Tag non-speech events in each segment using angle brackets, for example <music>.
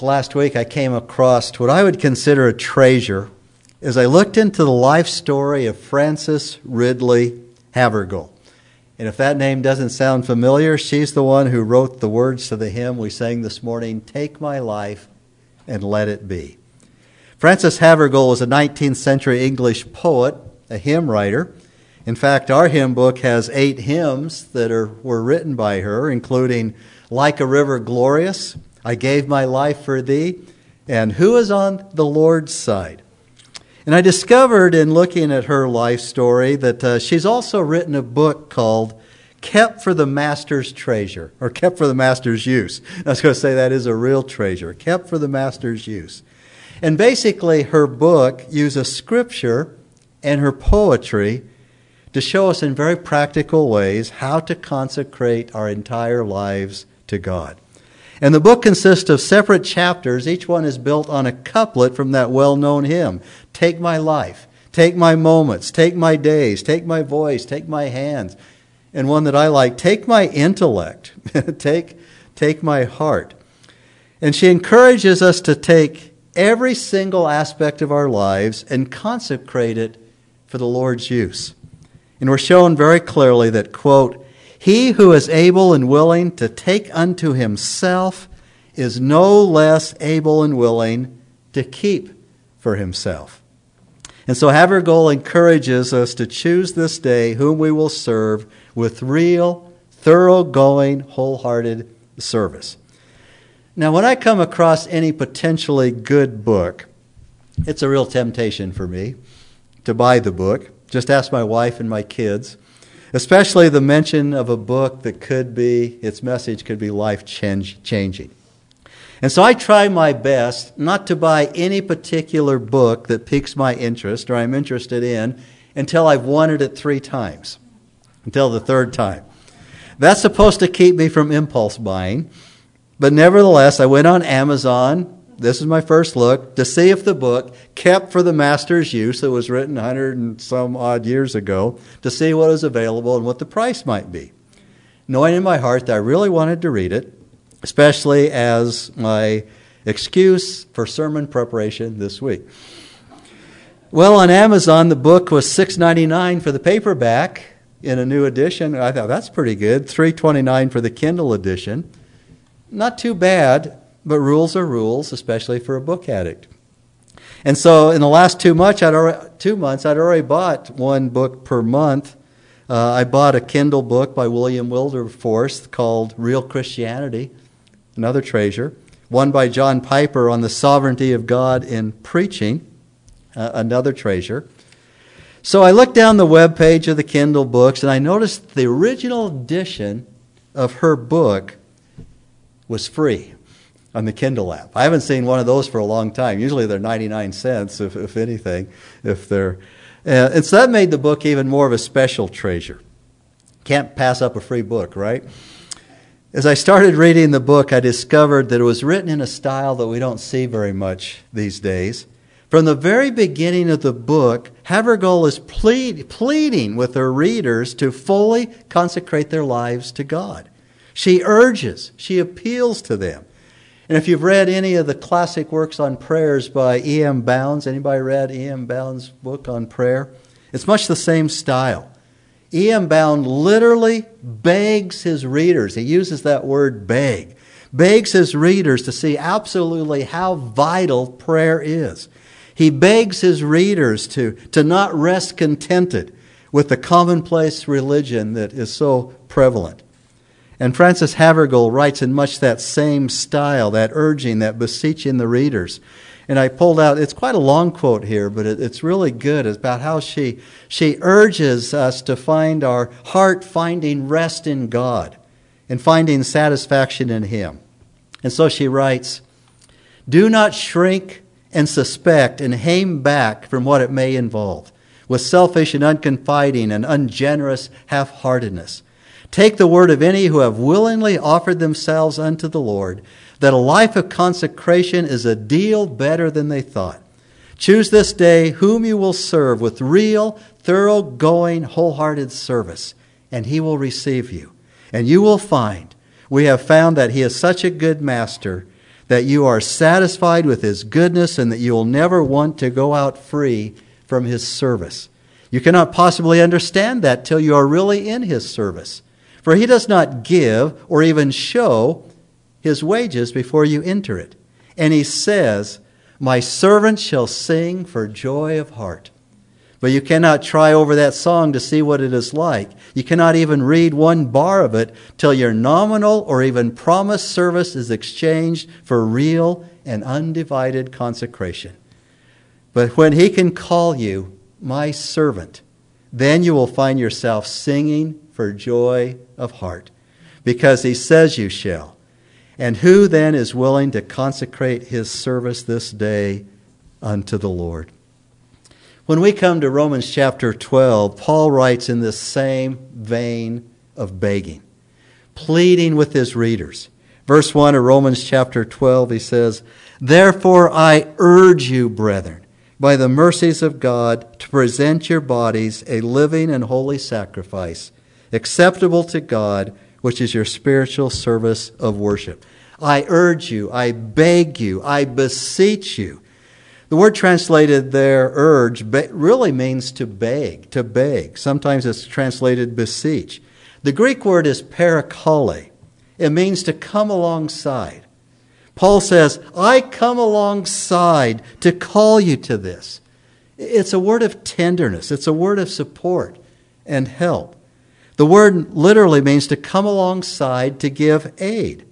Last week I came across what I would consider a treasure as I looked into the life story of Frances Ridley Havergal. And if that name doesn't sound familiar, she's the one who wrote the words to the hymn we sang this morning Take my life and let it be. Frances Havergal was a 19th century English poet, a hymn writer. In fact, our hymn book has eight hymns that are, were written by her, including Like a River Glorious, I gave my life for thee. And who is on the Lord's side? And I discovered in looking at her life story that uh, she's also written a book called Kept for the Master's Treasure, or Kept for the Master's Use. I was going to say that is a real treasure, Kept for the Master's Use. And basically, her book uses scripture and her poetry to show us in very practical ways how to consecrate our entire lives to God. And the book consists of separate chapters. Each one is built on a couplet from that well known hymn Take my life, take my moments, take my days, take my voice, take my hands. And one that I like Take my intellect, <laughs> take, take my heart. And she encourages us to take every single aspect of our lives and consecrate it for the Lord's use. And we're shown very clearly that, quote, he who is able and willing to take unto himself is no less able and willing to keep for himself. And so Havergal encourages us to choose this day whom we will serve with real, thoroughgoing, wholehearted service. Now, when I come across any potentially good book, it's a real temptation for me to buy the book. Just ask my wife and my kids especially the mention of a book that could be, its message could be life changing. And so I try my best not to buy any particular book that piques my interest or I'm interested in until I've wanted it three times, until the third time. That's supposed to keep me from impulse buying. But nevertheless, I went on Amazon this is my first look to see if the book kept for the master's use that was written 100 and some odd years ago to see what was available and what the price might be. Knowing in my heart that i really wanted to read it especially as my excuse for sermon preparation this week. Well on amazon the book was $6.99 for the paperback in a new edition. I thought that's pretty good. $3.29 for the kindle edition. Not too bad but rules are rules, especially for a book addict. And so in the last two months, I'd already, two months, I'd already bought one book per month. Uh, I bought a Kindle book by William Wilberforce called Real Christianity, another treasure. One by John Piper on the sovereignty of God in preaching, uh, another treasure. So I looked down the web page of the Kindle books and I noticed the original edition of her book was free on the Kindle app. I haven't seen one of those for a long time. Usually they're 99 cents, if, if anything. If they're, uh, and so that made the book even more of a special treasure. Can't pass up a free book, right? As I started reading the book, I discovered that it was written in a style that we don't see very much these days. From the very beginning of the book, Havergal is plead, pleading with her readers to fully consecrate their lives to God. She urges, she appeals to them. And if you've read any of the classic works on prayers by E.M. Bounds, anybody read E.M. Bounds' book on prayer? It's much the same style. E.M. Bound literally begs his readers, he uses that word beg, begs his readers to see absolutely how vital prayer is. He begs his readers to, to not rest contented with the commonplace religion that is so prevalent. And Frances Havergal writes in much that same style, that urging, that beseeching the readers. And I pulled out, it's quite a long quote here, but it, it's really good. It's about how she, she urges us to find our heart finding rest in God and finding satisfaction in Him. And so she writes Do not shrink and suspect and hang back from what it may involve with selfish and unconfiding and ungenerous half heartedness Take the word of any who have willingly offered themselves unto the Lord, that a life of consecration is a deal better than they thought. Choose this day whom you will serve with real, thorough-going, wholehearted service, and he will receive you. And you will find, we have found that he is such a good master that you are satisfied with His goodness and that you will never want to go out free from His service. You cannot possibly understand that till you are really in His service. For He does not give or even show His wages before you enter it. And He says, My servant shall sing for joy of heart. But you cannot try over that song to see what it is like. You cannot even read one bar of it till your nominal or even promised service is exchanged for real and undivided consecration. But when he can call you, my servant, then you will find yourself singing for joy of heart, because he says you shall. And who then is willing to consecrate his service this day unto the Lord? When we come to Romans chapter 12, Paul writes in this same vein of begging, pleading with his readers. Verse 1 of Romans chapter 12, he says, Therefore I urge you, brethren, by the mercies of God, to present your bodies a living and holy sacrifice, acceptable to God, which is your spiritual service of worship. I urge you, I beg you, I beseech you the word translated there, urge, really means to beg, to beg. Sometimes it's translated beseech. The Greek word is parakale. It means to come alongside. Paul says, I come alongside to call you to this. It's a word of tenderness, it's a word of support and help. The word literally means to come alongside to give aid.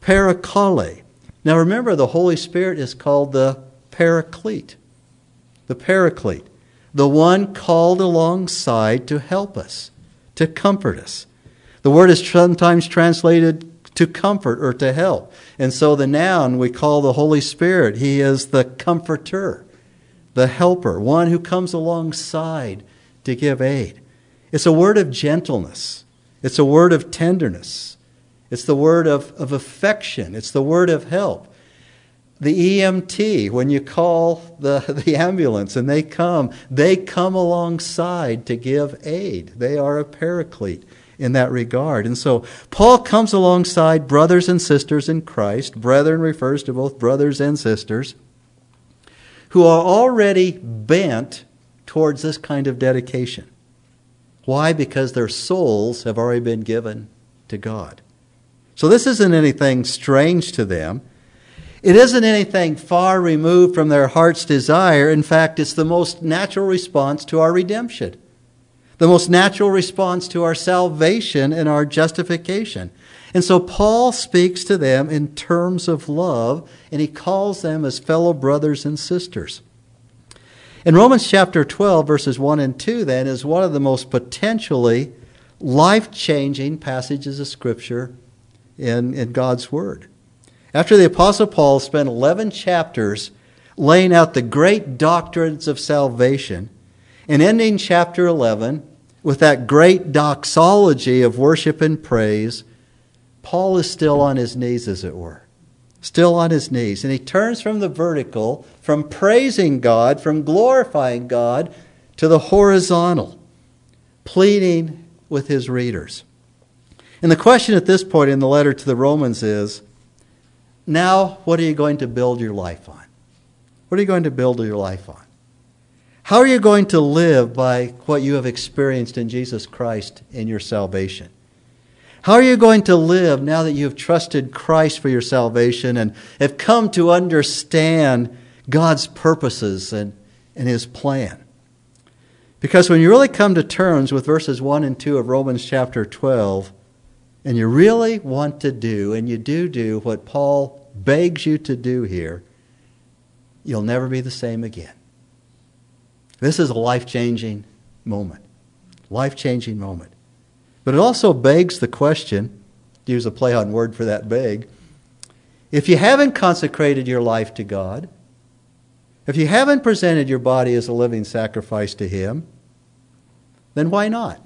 Parakale. Now remember, the Holy Spirit is called the paraclete. The paraclete. The one called alongside to help us, to comfort us. The word is sometimes translated to comfort or to help. And so the noun we call the Holy Spirit, He is the comforter, the helper, one who comes alongside to give aid. It's a word of gentleness, it's a word of tenderness, it's the word of, of affection, it's the word of help the EMT, when you call the, <laughs> the ambulance and they come, they come alongside to give aid. They are a paraclete in that regard. And so Paul comes alongside brothers and sisters in Christ. Brethren refers to both brothers and sisters who are already bent towards this kind of dedication. Why? Because their souls have already been given to God. So this isn't anything strange to them. It isn't anything far removed from their heart's desire. In fact, it's the most natural response to our redemption, the most natural response to our salvation and our justification. And so Paul speaks to them in terms of love, and he calls them as fellow brothers and sisters. In Romans chapter 12, verses 1 and 2, then, is one of the most potentially life changing passages of Scripture in, in God's Word. After the Apostle Paul spent 11 chapters laying out the great doctrines of salvation, and ending chapter 11 with that great doxology of worship and praise, Paul is still on his knees, as it were. Still on his knees. And he turns from the vertical, from praising God, from glorifying God, to the horizontal, pleading with his readers. And the question at this point in the letter to the Romans is now, what are you going to build your life on? What are you going to build your life on? How are you going to live by what you have experienced in Jesus Christ in your salvation? How are you going to live now that you have trusted Christ for your salvation and have come to understand God's purposes and, and His plan? Because when you really come to terms with verses 1 and 2 of Romans chapter 12, and you really want to do, and you do do what Paul begs you to do here, you'll never be the same again. This is a life changing moment. Life changing moment. But it also begs the question use a play on word for that beg. If you haven't consecrated your life to God, if you haven't presented your body as a living sacrifice to Him, then why not?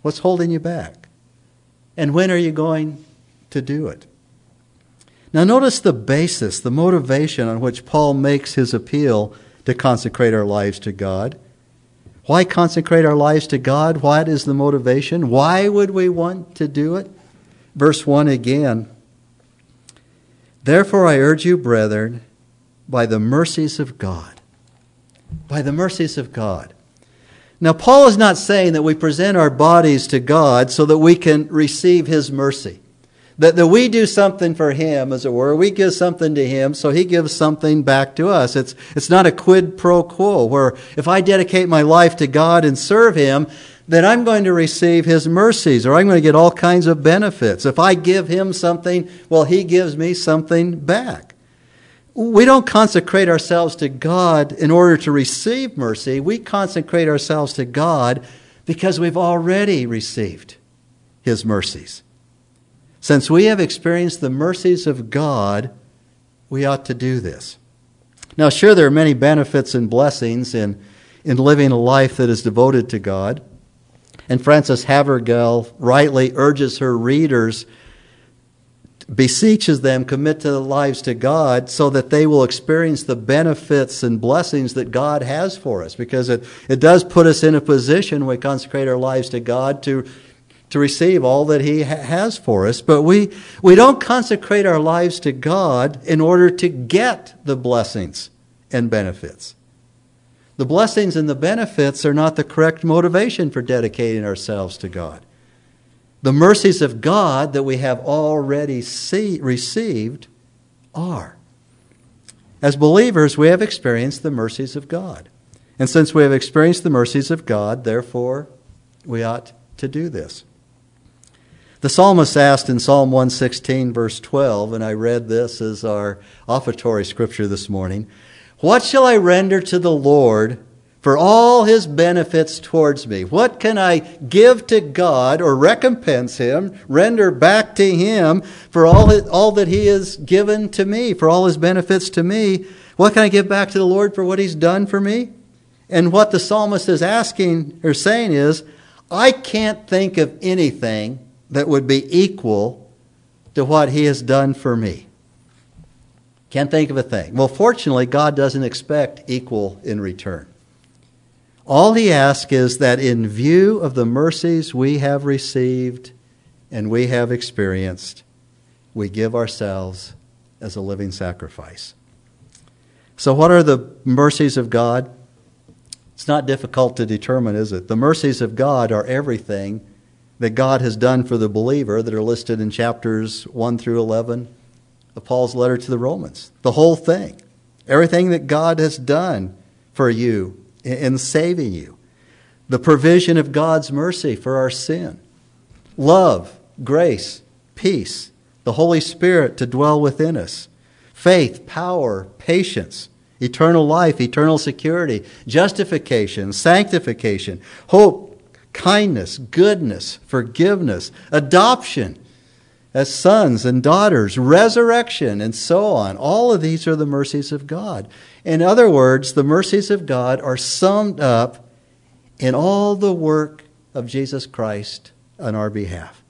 What's holding you back? And when are you going to do it? Now, notice the basis, the motivation on which Paul makes his appeal to consecrate our lives to God. Why consecrate our lives to God? What is the motivation? Why would we want to do it? Verse 1 again Therefore, I urge you, brethren, by the mercies of God. By the mercies of God. Now, Paul is not saying that we present our bodies to God so that we can receive His mercy. That, that we do something for Him, as it were. We give something to Him, so He gives something back to us. It's, it's not a quid pro quo, where if I dedicate my life to God and serve Him, then I'm going to receive His mercies, or I'm going to get all kinds of benefits. If I give Him something, well, He gives me something back. We don't consecrate ourselves to God in order to receive mercy. We consecrate ourselves to God because we've already received His mercies. Since we have experienced the mercies of God, we ought to do this. Now, sure, there are many benefits and blessings in, in living a life that is devoted to God. And Frances Havergal rightly urges her readers, beseeches them, commit their lives to God so that they will experience the benefits and blessings that God has for us. Because it, it does put us in a position we consecrate our lives to God to, to receive all that He ha- has for us. But we, we don't consecrate our lives to God in order to get the blessings and benefits. The blessings and the benefits are not the correct motivation for dedicating ourselves to God. The mercies of God that we have already see, received are. As believers, we have experienced the mercies of God. And since we have experienced the mercies of God, therefore, we ought to do this. The psalmist asked in Psalm 116, verse 12, and I read this as our offertory scripture this morning what shall I render to the Lord for all his benefits towards me? What can I give to God or recompense him, render back to him for all, his, all that he has given to me, for all his benefits to me? What can I give back to the Lord for what he's done for me? And what the psalmist is asking or saying is, I can't think of anything that would be equal to what he has done for me. Can't think of a thing. Well, fortunately, God doesn't expect equal in return. All he asks is that in view of the mercies we have received and we have experienced, we give ourselves as a living sacrifice. So, what are the mercies of God? It's not difficult to determine, is it? The mercies of God are everything that God has done for the believer that are listed in chapters 1 through 11 of Paul's letter to the Romans. The whole thing. Everything that God has done for you in saving you. The provision of God's mercy for our sin. Love, grace, peace, the Holy Spirit to dwell within us. Faith, power, patience, eternal life, eternal security, justification, sanctification, hope, kindness, goodness, forgiveness, adoption, as sons and daughters, resurrection, and so on. All of these are the mercies of God. In other words, the mercies of God are summed up in all the work of Jesus Christ on our behalf.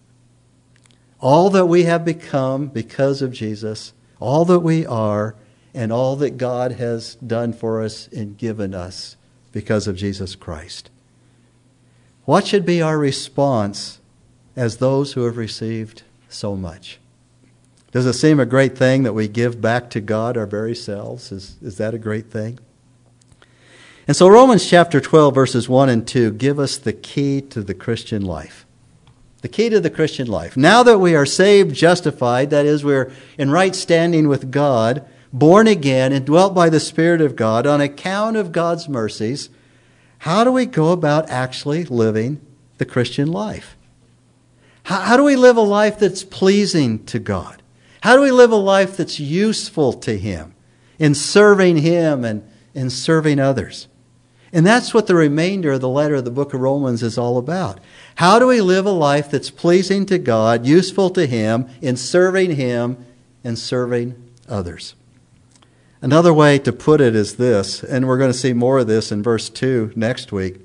All that we have become because of Jesus, all that we are, and all that God has done for us and given us because of Jesus Christ. What should be our response as those who have received so much. Does it seem a great thing that we give back to God our very selves? Is, is that a great thing? And so, Romans chapter 12, verses 1 and 2 give us the key to the Christian life. The key to the Christian life. Now that we are saved, justified, that is, we're in right standing with God, born again, and dwelt by the Spirit of God, on account of God's mercies, how do we go about actually living the Christian life? How, how do we live a life that's pleasing to God? How do we live a life that's useful to Him in serving Him and in serving others? And that's what the remainder of the letter of the book of Romans is all about. How do we live a life that's pleasing to God, useful to Him, in serving Him and serving others? Another way to put it is this, and we're going to see more of this in verse 2 next week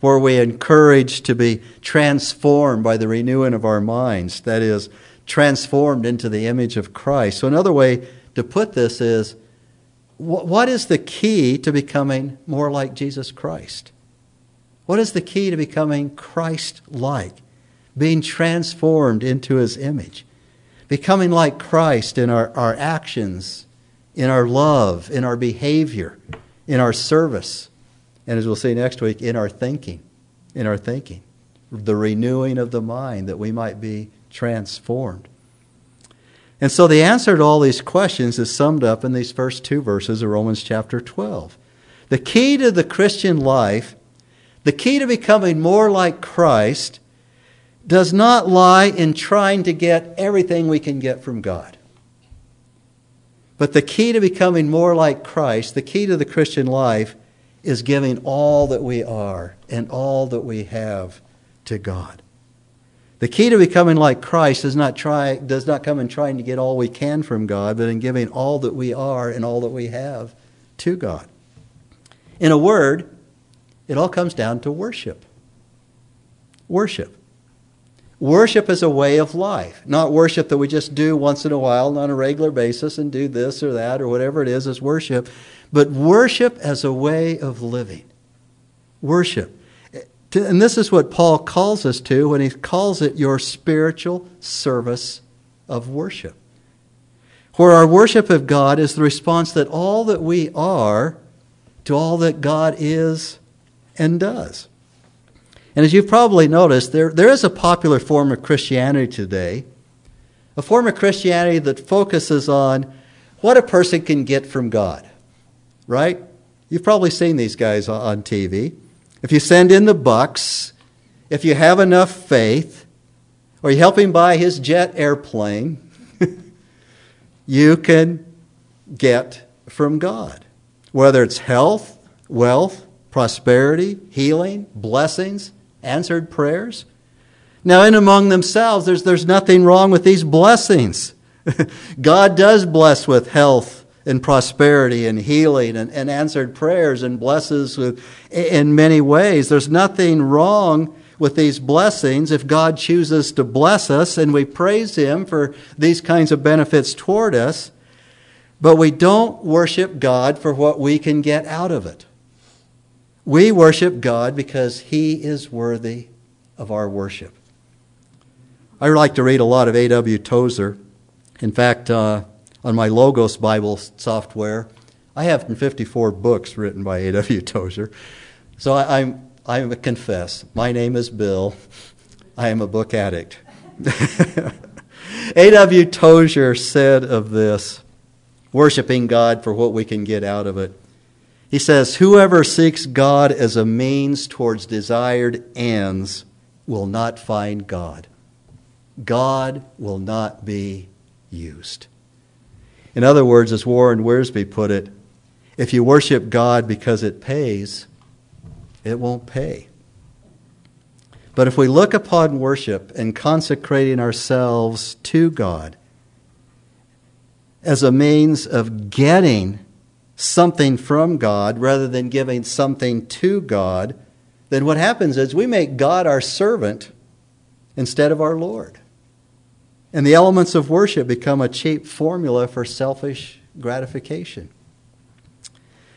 where we encourage to be transformed by the renewing of our minds, that is, transformed into the image of Christ. So, another way to put this is what is the key to becoming more like Jesus Christ? What is the key to becoming Christ like? Being transformed into his image. becoming like Christ in our, our actions, in our love, in our behavior, in our service, and as we'll see next week, in our thinking. In our thinking. The renewing of the mind that we might be transformed. And so the answer to all these questions is summed up in these first two verses of Romans chapter 12. The key to the Christian life, the key to becoming more like Christ, does not lie in trying to get everything we can get from God. But the key to becoming more like Christ, the key to the Christian life, is giving all that we are and all that we have to God. The key to becoming like Christ does not, try, does not come in trying to get all we can from God, but in giving all that we are and all that we have to God. In a word, it all comes down to worship. Worship. Worship is a way of life, not worship that we just do once in a while on a regular basis and do this or that or whatever it is as worship, but worship as a way of living. Worship. And this is what Paul calls us to when he calls it your spiritual service of worship. Where our worship of God is the response that all that we are to all that God is and does. And as you've probably noticed, there, there is a popular form of Christianity today, a form of Christianity that focuses on what a person can get from God, right? You've probably seen these guys on TV. If you send in the bucks, if you have enough faith, or you help him buy his jet airplane, <laughs> you can get from God whether it's health, wealth, prosperity, healing, blessings, answered prayers. Now, in among themselves, there's, there's nothing wrong with these blessings. <laughs> God does bless with health and prosperity and healing and, and answered prayers and blesses with, in many ways. There's nothing wrong with these blessings if God chooses to bless us and we praise Him for these kinds of benefits toward us. But we don't worship God for what we can get out of it. We worship God because He is worthy of our worship. I like to read a lot of A.W. Tozer. In fact, uh, on my Logos Bible software, I have 54 books written by A.W. Tozer. So I, I'm, I confess, my name is Bill. I am a book addict. <laughs> A.W. Tozer said of this worshiping God for what we can get out of it. He says, Whoever seeks God as a means towards desired ends will not find God. God will not be used. In other words, as Warren Wiersbe put it, if you worship God because it pays, it won't pay. But if we look upon worship and consecrating ourselves to God as a means of getting something from God rather than giving something to God, then what happens is we make God our servant instead of our Lord. And the elements of worship become a cheap formula for selfish gratification.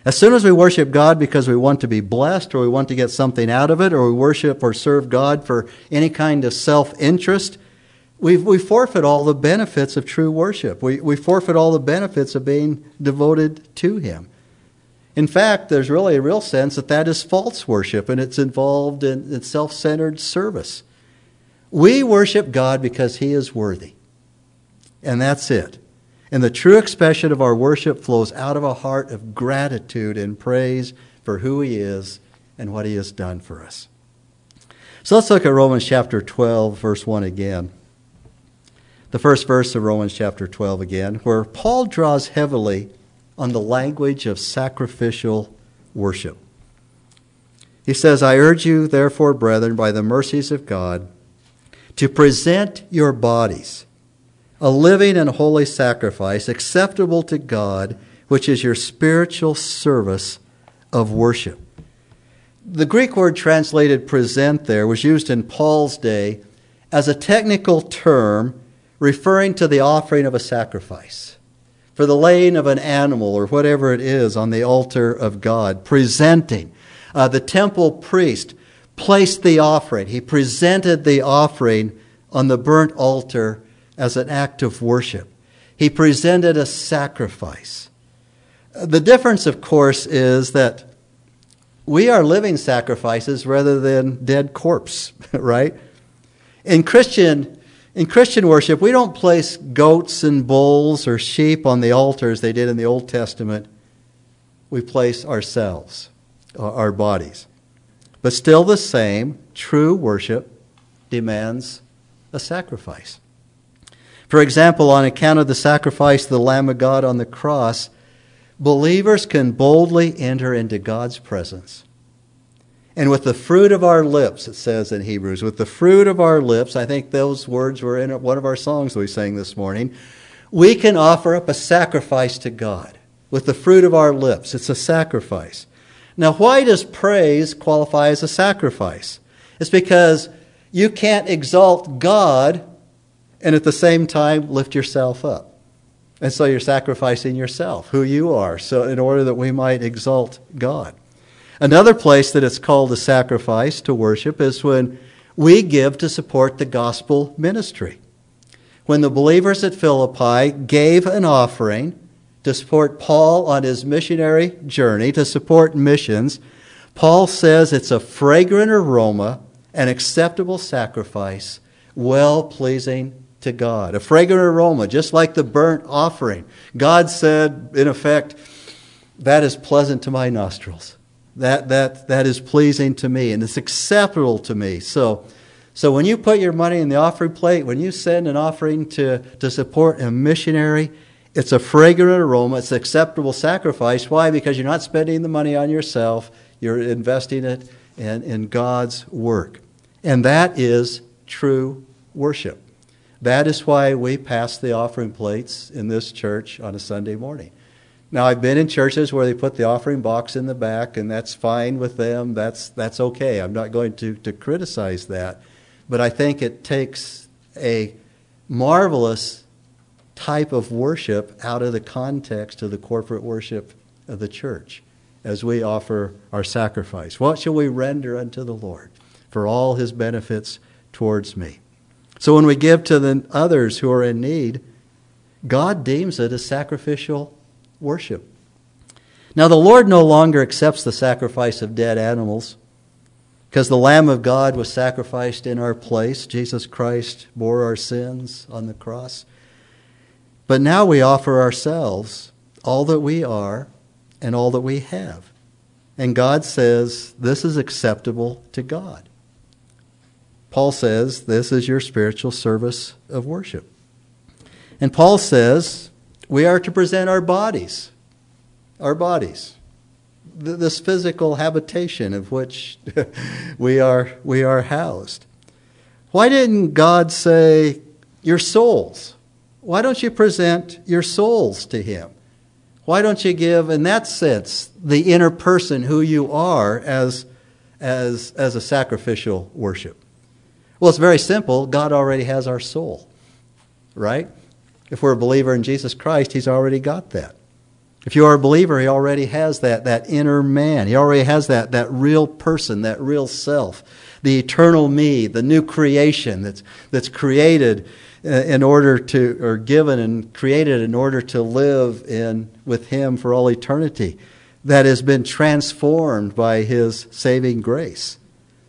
As soon as we worship God because we want to be blessed or we want to get something out of it, or we worship or serve God for any kind of self interest, we, we forfeit all the benefits of true worship. We, we forfeit all the benefits of being devoted to Him. In fact, there's really a real sense that that is false worship and it's involved in, in self centered service. We worship God because He is worthy. And that's it. And the true expression of our worship flows out of a heart of gratitude and praise for who He is and what He has done for us. So let's look at Romans chapter 12, verse 1 again the first verse of Romans chapter 12 again, where Paul draws heavily on the language of sacrificial worship. He says, I urge you, therefore, brethren, by the mercies of God, to present your bodies a living and holy sacrifice acceptable to God, which is your spiritual service of worship. The Greek word translated present there was used in Paul's day as a technical term referring to the offering of a sacrifice, for the laying of an animal or whatever it is on the altar of God, presenting. Uh, the temple priest placed the offering, he presented the offering on the burnt altar as an act of worship. He presented a sacrifice. The difference, of course, is that we are living sacrifices rather than dead corpse, <laughs> right? In Christian in Christian worship, we don't place goats and bulls or sheep on the altar as they did in the Old Testament. We place ourselves, uh, our bodies. But still the same, true worship demands a sacrifice. For example, on account of the sacrifice of the Lamb of God on the cross, believers can boldly enter into God's presence. And with the fruit of our lips, it says in Hebrews, with the fruit of our lips, I think those words were in one of our songs we sang this morning, we can offer up a sacrifice to God. With the fruit of our lips, it's a sacrifice. Now, why does praise qualify as a sacrifice? It's because you can't exalt God and at the same time lift yourself up. And so you're sacrificing yourself, who you are, so in order that we might exalt God. Another place that it's called a sacrifice to worship is when we give to support the gospel ministry. When the believers at Philippi gave an offering to support Paul on his missionary journey, to support missions, Paul says it's a fragrant aroma, an acceptable sacrifice, well pleasing to God. A fragrant aroma, just like the burnt offering. God said, in effect, that is pleasant to my nostrils. That, that, that is pleasing to me, and it's acceptable to me. So, so when you put your money in the offering plate, when you send an offering to, to support a missionary, it's a fragrant aroma. It's an acceptable sacrifice. Why? Because you're not spending the money on yourself. You're investing it in, in God's work. And that is true worship. That is why we pass the offering plates in this church on a Sunday morning. Now, I've been in churches where they put the offering box in the back, and that's fine with them. That's, that's okay. I'm not going to, to criticize that. But I think it takes a marvelous type of worship out of the context of the corporate worship of the church as we offer our sacrifice. What shall we render unto the Lord for all his benefits towards me? So when we give to the others who are in need, God deems it a sacrificial worship. Now, the Lord no longer accepts the sacrifice of dead animals because the Lamb of God was sacrificed in our place. Jesus Christ bore our sins on the cross. But now we offer ourselves, all that we are and all that we have. And God says this is acceptable to God. Paul says this is your spiritual service of worship. And Paul says we are to present our bodies, our bodies, this physical habitation of which <laughs> we are, we are housed. Why didn't God say your souls? Why don't you present your souls to Him? Why don't you give, in that sense, the inner person who you are as, as, as a sacrificial worship? Well, it's very simple. God already has our soul, right? If we're a believer in Jesus Christ, He's already got that. If you are a believer, He already has that, that inner man. He already has that, that real person, that real self, the eternal me, the new creation that's, that's created uh, in order to, or given and created in order to live in, with Him for all eternity, that has been transformed by His saving grace.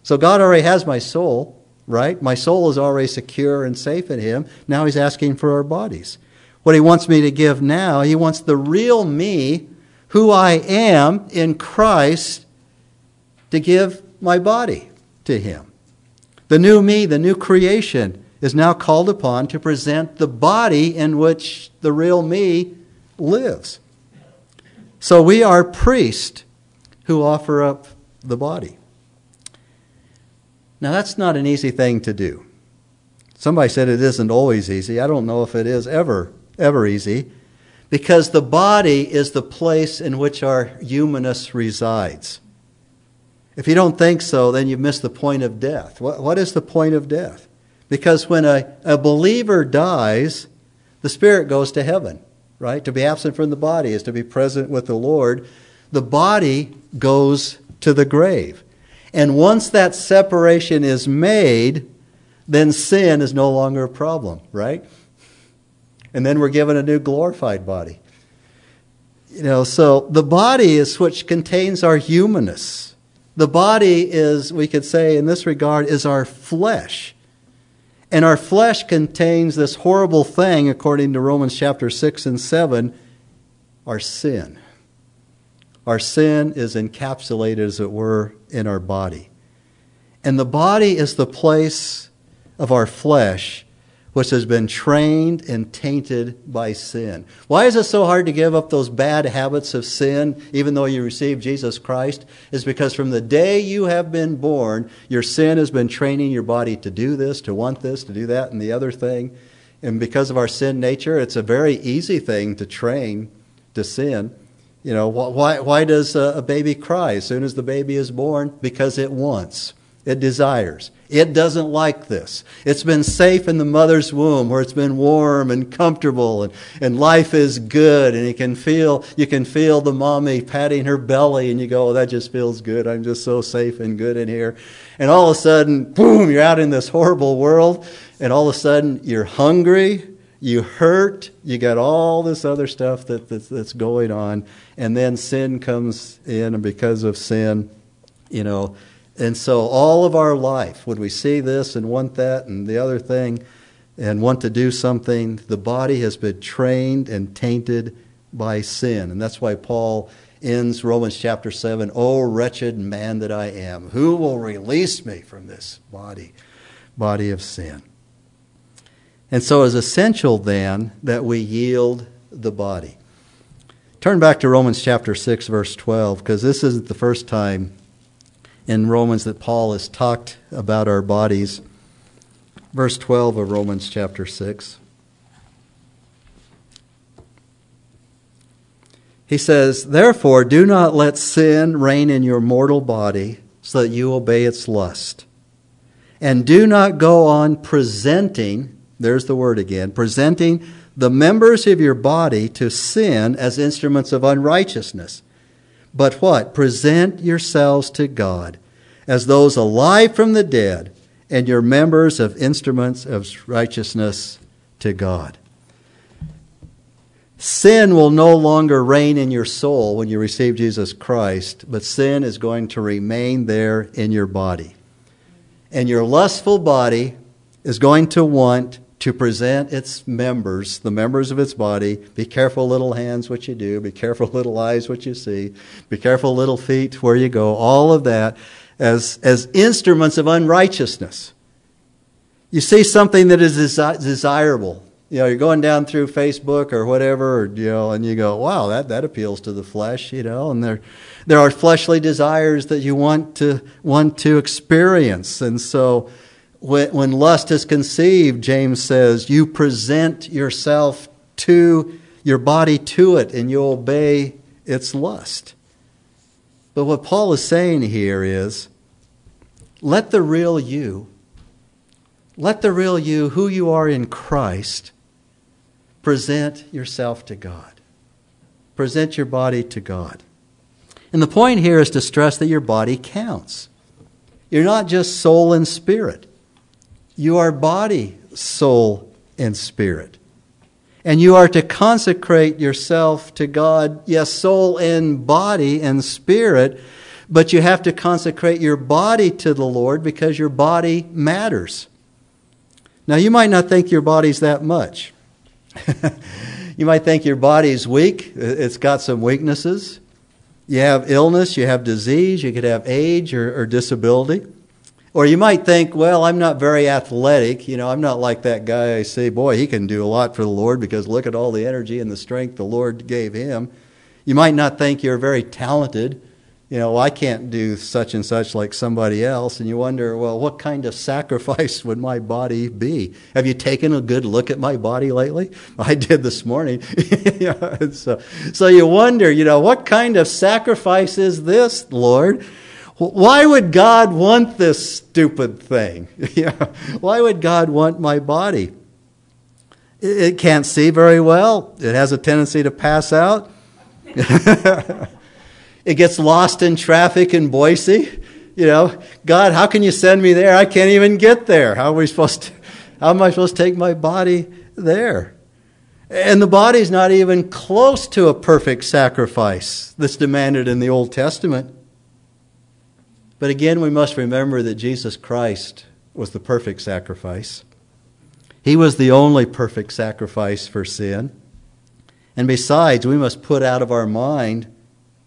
So God already has my soul right? My soul is already secure and safe in Him. Now He's asking for our bodies. What He wants me to give now, He wants the real me, who I am in Christ, to give my body to Him. The new me, the new creation, is now called upon to present the body in which the real me lives. So we are priests who offer up the body. Now, that's not an easy thing to do. Somebody said it isn't always easy. I don't know if it is ever, ever easy, because the body is the place in which our humanness resides. If you don't think so, then you've missed the point of death. What, what is the point of death? Because when a, a believer dies, the spirit goes to heaven, right? To be absent from the body is to be present with the Lord. The body goes to the grave. And once that separation is made, then sin is no longer a problem, right? and then we're given a new glorified body. You know, so the body is which contains our humanness. The body is, we could say in this regard, is our flesh. And our flesh contains this horrible thing, according to Romans chapter 6 and 7, our sin. Our sin is encapsulated, as it were, in our body. And the body is the place of our flesh which has been trained and tainted by sin. Why is it so hard to give up those bad habits of sin, even though you receive Jesus Christ? Is because from the day you have been born, your sin has been training your body to do this, to want this, to do that, and the other thing. And because of our sin nature, it's a very easy thing to train to sin. You know, why, why does a baby cry as soon as the baby is born? Because it wants, it desires. It doesn't like this. It's been safe in the mother's womb where it's been warm and comfortable and, and life is good and you can feel you can feel the mommy patting her belly and you go, oh, that just feels good. I'm just so safe and good in here. And all of a sudden, boom, you're out in this horrible world and all of a sudden you're hungry, you hurt, you got all this other stuff that, that's, that's going on, and then sin comes in, and because of sin, you know, and so, all of our life, when we see this and want that and the other thing and want to do something, the body has been trained and tainted by sin. And that's why Paul ends Romans chapter 7 Oh, wretched man that I am, who will release me from this body, body of sin? And so, it's essential then that we yield the body. Turn back to Romans chapter 6, verse 12, because this isn't the first time in Romans that Paul has talked about our bodies. Verse 12 of Romans chapter 6. He says, Therefore, do not let sin reign in your mortal body so that you obey its lust. And do not go on presenting, there's the word again, presenting the members of your body to sin as instruments of unrighteousness but what? Present yourselves to God as those alive from the dead, and your members of instruments of righteousness to God. Sin will no longer reign in your soul when you receive Jesus Christ, but sin is going to remain there in your body. And your lustful body is going to want to present its members, the members of its body. Be careful, little hands, what you do. Be careful, <laughs> little eyes, what you see. Be careful, little feet, where you go. All of that as, as instruments of unrighteousness. You see something that is desi- desirable. You know, you're going down through Facebook or whatever, or, you know, and you go, wow, that, that appeals to the flesh, you know, and there, there are fleshly desires that you want to, want to experience. And so, when lust is conceived, James says, you present yourself to your body to it and you obey its lust. But what Paul is saying here is let the real you, let the real you, who you are in Christ, present yourself to God. Present your body to God. And the point here is to stress that your body counts. You're not just soul and spirit. You are body, soul, and spirit. And you are to consecrate yourself to God, yes, soul and body and spirit, but you have to consecrate your body to the Lord because your body matters. Now, you might not think your body's that much. <laughs> you might think your body's weak, it's got some weaknesses. You have illness, you have disease, you could have age or, or disability. Or you might think, well, I'm not very athletic. You know, I'm not like that guy I say, boy, he can do a lot for the Lord because look at all the energy and the strength the Lord gave him. You might not think you're very talented. You know, I can't do such and such like somebody else. And you wonder, well, what kind of <laughs> sacrifice would my body be? Have you taken a good look at my body lately? <laughs> I did this morning. <laughs> so, so you wonder, you know, what kind of sacrifice is this, Lord? Why would God want this stupid thing? <laughs> Why would God want my body? It can't see very well. It has a tendency to pass out. <laughs> it gets lost in traffic in Boise. You know, God, how can you send me there? I can't even get there. How are we supposed to, how am I supposed to take my body there? And the body's not even close to a perfect sacrifice that's demanded in the Old Testament. But again, we must remember that Jesus Christ was the perfect sacrifice. He was the only perfect sacrifice for sin. And besides, we must put out of our mind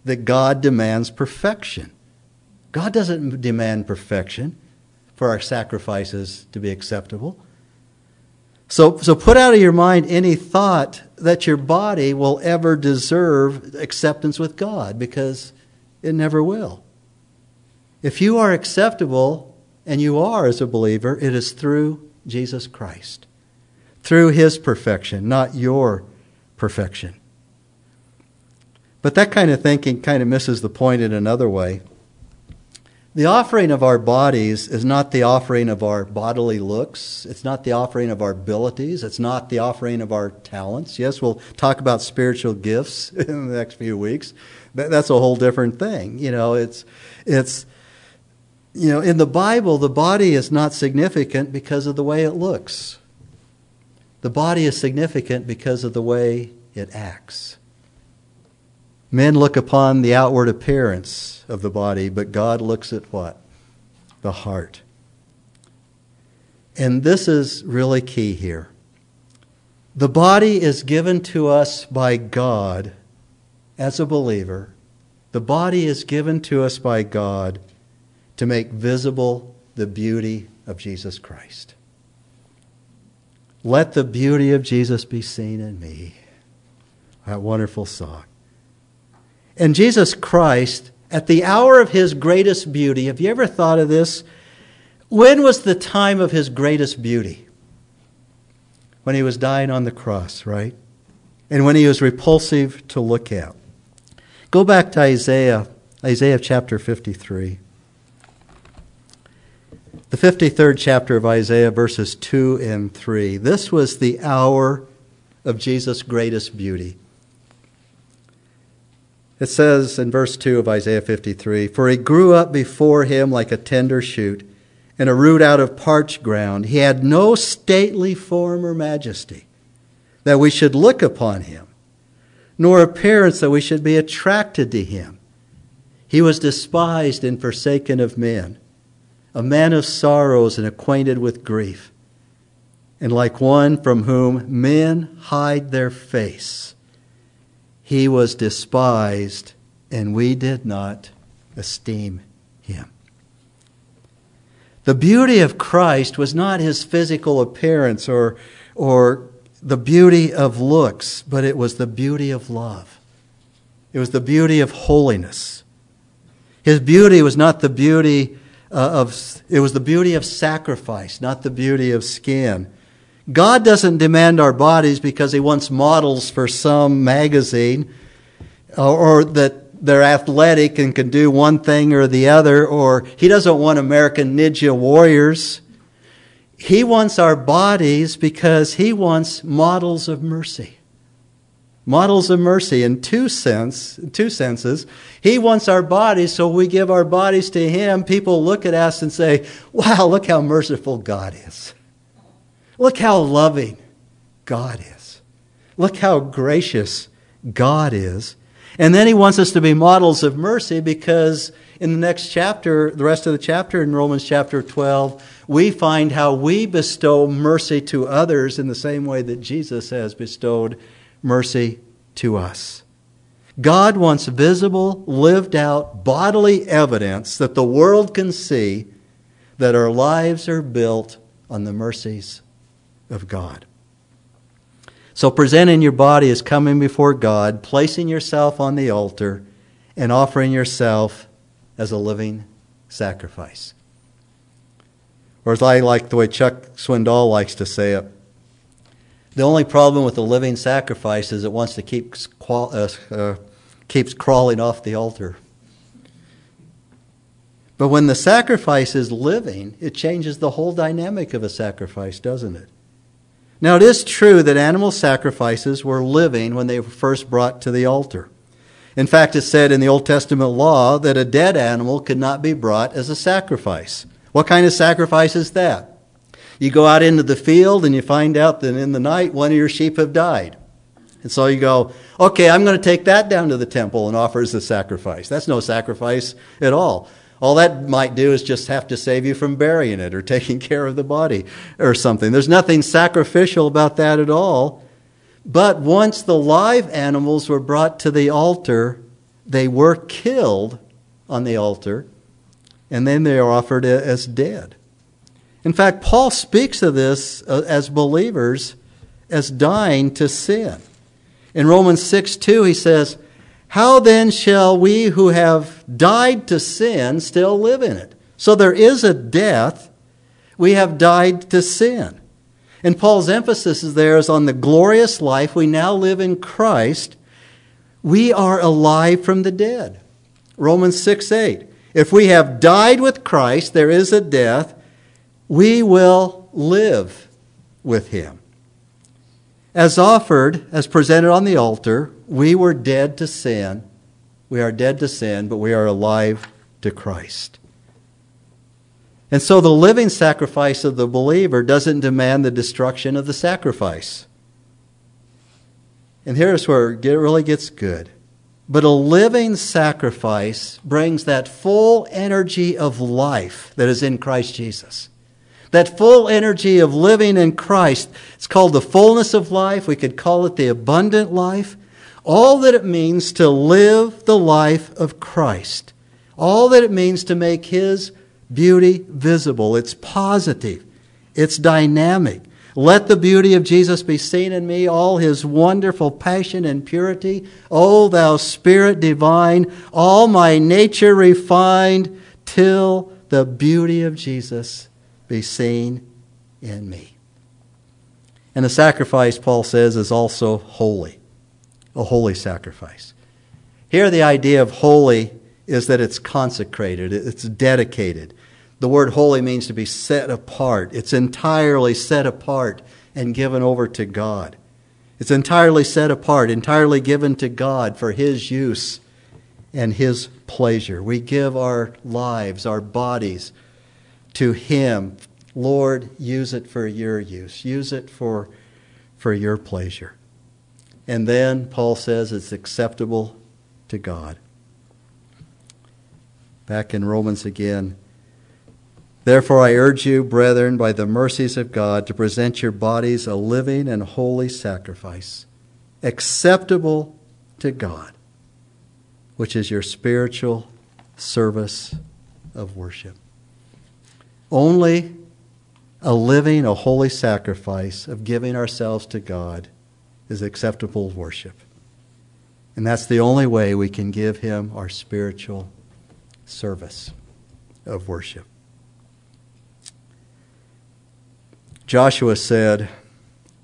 that God demands perfection. God doesn't demand perfection for our sacrifices to be acceptable. So, so put out of your mind any thought that your body will ever deserve acceptance with God because it never will. If you are acceptable, and you are as a believer, it is through Jesus Christ, through his perfection, not your perfection. But that kind of thinking kind of misses the point in another way. The offering of our bodies is not the offering of our bodily looks. It's not the offering of our abilities. It's not the offering of our talents. Yes, we'll talk about spiritual gifts <laughs> in the next few weeks. That's a whole different thing. You know, it's, it's, you know, in the Bible, the body is not significant because of the way it looks. The body is significant because of the way it acts. Men look upon the outward appearance of the body, but God looks at what? The heart. And this is really key here. The body is given to us by God as a believer. The body is given to us by God to make visible the beauty of Jesus Christ. Let the beauty of Jesus be seen in me. That wonderful song. And Jesus Christ, at the hour of his greatest beauty, have you ever thought of this? When was the time of his greatest beauty? When he was dying on the cross, right? And when he was repulsive to look at. Go back to Isaiah, Isaiah chapter 53. The 53rd chapter of Isaiah, verses 2 and 3. This was the hour of Jesus' greatest beauty. It says in verse 2 of Isaiah 53 For he grew up before him like a tender shoot, and a root out of parched ground. He had no stately form or majesty that we should look upon him, nor appearance that we should be attracted to him. He was despised and forsaken of men, a man of sorrows and acquainted with grief, and like one from whom men hide their face he was despised, and we did not esteem him. The beauty of Christ was not his physical appearance or, or the beauty of looks, but it was the beauty of love. It was the beauty of holiness. His beauty was not the beauty Uh, of, it was the beauty of sacrifice, not the beauty of skin. God doesn't demand our bodies because He wants models for some magazine or, or that they're athletic and can do one thing or the other, or He doesn't want American Ninja warriors. He wants our bodies because He wants models of mercy. Models of mercy in two sense, two senses. He wants our bodies, so we give our bodies to Him. People look at us and say, "Wow, look how merciful God is." Look how loving God is. Look how gracious God is. And then he wants us to be models of mercy because in the next chapter, the rest of the chapter in Romans chapter 12, we find how we bestow mercy to others in the same way that Jesus has bestowed mercy to us. God wants visible, lived out, bodily evidence that the world can see that our lives are built on the mercies of God. So, presenting your body is coming before God, placing yourself on the altar, and offering yourself as a living sacrifice. Or as I like the way Chuck Swindoll likes to say it, the only problem with the living sacrifice is it wants to keep uh, uh, keeps crawling off the altar. But when the sacrifice is living, it changes the whole dynamic of a sacrifice, doesn't it? Now, it is true that animal sacrifices were living when they were first brought to the altar. In fact, it's said in the Old Testament law that a dead animal could not be brought as a sacrifice. What kind of sacrifice is that? You go out into the field and you find out that in the night one of your sheep have died. And so you go, okay, I'm going to take that down to the temple and offer as a sacrifice. That's no sacrifice at all. All that might do is just have to save you from burying it or <laughs> taking care of the body or something. There's nothing sacrificial about that at all. But once the live animals were brought to the altar, they were killed on the altar, and then they are offered as dead. In fact, Paul speaks of this uh, as believers as dying to sin. In Romans 6 2, he says, How then shall we who have died to sin still live in it? So there is a death. We have died to sin. And Paul's emphasis is there is on the glorious life we now live in Christ. We are alive from the dead. Romans 6 8. If we have died with Christ, there is a death we will live with him. As offered, as presented on the altar, we were dead to sin. We are dead to sin, but we are alive to Christ. And so the living sacrifice of the believer doesn't demand the destruction of the sacrifice. And here's where it really gets good. But a living sacrifice brings that full energy of life that is in Christ Jesus that full energy of living in Christ. It's called the fullness of life. We could call it the abundant life. All that it means to live the life of Christ. All that it means to make His beauty visible. It's positive. It's dynamic. Let the beauty of Jesus be seen in me, all his wonderful passion and purity. O thou Spirit divine, all my nature refined, till the beauty of Jesus be seen in me. And the sacrifice, Paul says, is also holy, a holy sacrifice. Here, the idea of holy is that it's consecrated, it's dedicated. The word holy means to be set apart. It's entirely set apart and given over to God. It's entirely set apart, entirely given to God for His use and His pleasure. We give our lives, our bodies, to Him. Lord, use it for your use. Use it for, for your pleasure. And then Paul says it's acceptable to God. Back in Romans again. Therefore, I urge you, brethren, by the mercies of God, to present your bodies a living and holy sacrifice, acceptable to God, which is your spiritual service of worship. Only a living, a holy sacrifice of giving ourselves to God is acceptable worship. And that's the only way we can give Him our spiritual service of worship. Joshua said,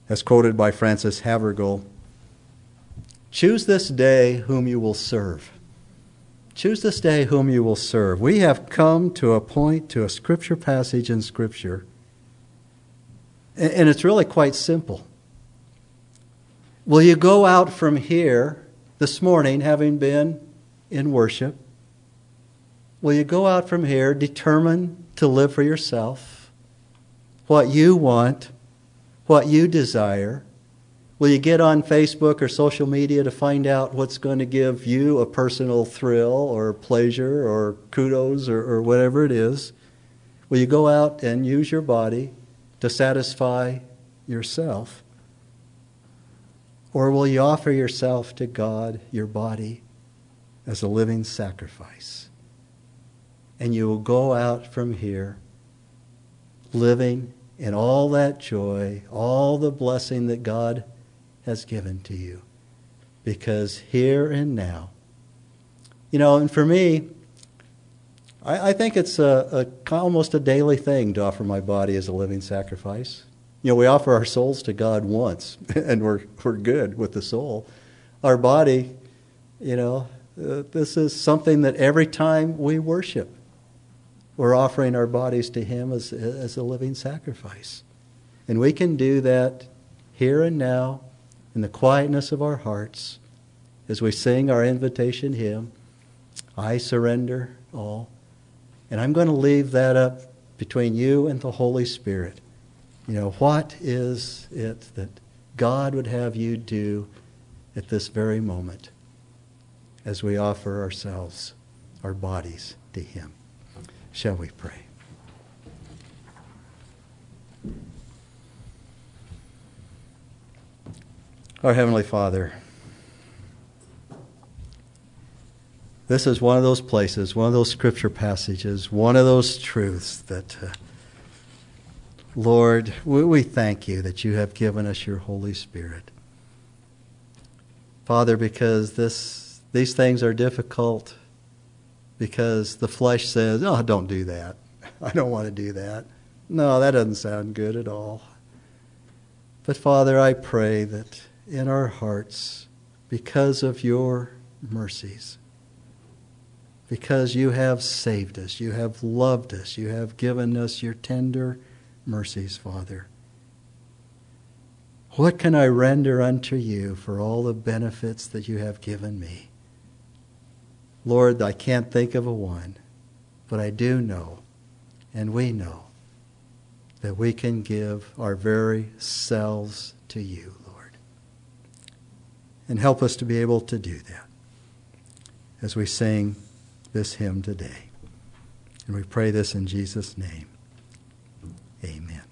as quoted by Frances Havergal, Choose this day whom you will serve. Choose this day whom you will serve. We have come to a point, to a scripture passage in Scripture, and it's really quite simple. Will you go out from here this morning, having been in worship? Will you go out from here determined to live for yourself, what you want, what you desire? Will you get on Facebook or social media to find out what's going to give you a personal thrill or pleasure or kudos or, or whatever it is? Will you go out and use your body to satisfy yourself? Or will you offer yourself to God, your body, as a living sacrifice? And you will go out from here living in all that joy, all the blessing that God has given to you. Because here and now, you know, and for me, I, I think it's a, a, almost a daily thing to offer my body as a living sacrifice. You know, we offer our souls to God once, <laughs> and we're, we're good with the soul. Our body, you know, uh, this is something that every time we worship, we're offering our bodies to Him as, as a living sacrifice. And we can do that here and now in the quietness of our hearts as we sing our invitation hymn I surrender all. And I'm going to leave that up between you and the Holy Spirit. You know, what is it that God would have you do at this very moment as we offer ourselves, our bodies to Him. Shall we pray? Our Heavenly Father, this is one of those places, one of those scripture passages, one of those truths that, uh, Lord, we, we thank you that you have given us your Holy Spirit. Father, because this, these things are difficult, because the flesh says, oh, don't do that. <laughs> I don't want to do that. No, that doesn't sound good at all. But Father, I pray that in our hearts, because of your mercies, because you have saved us, you have loved us, you have given us your tender mercies, Father. What can I render unto you for all the benefits that you have given me? Lord, I can't think of a one, but I do know, and we know, that we can give our very selves to you. And help us to be able to do that as we sing this hymn today. And we pray this in Jesus' name. Amen.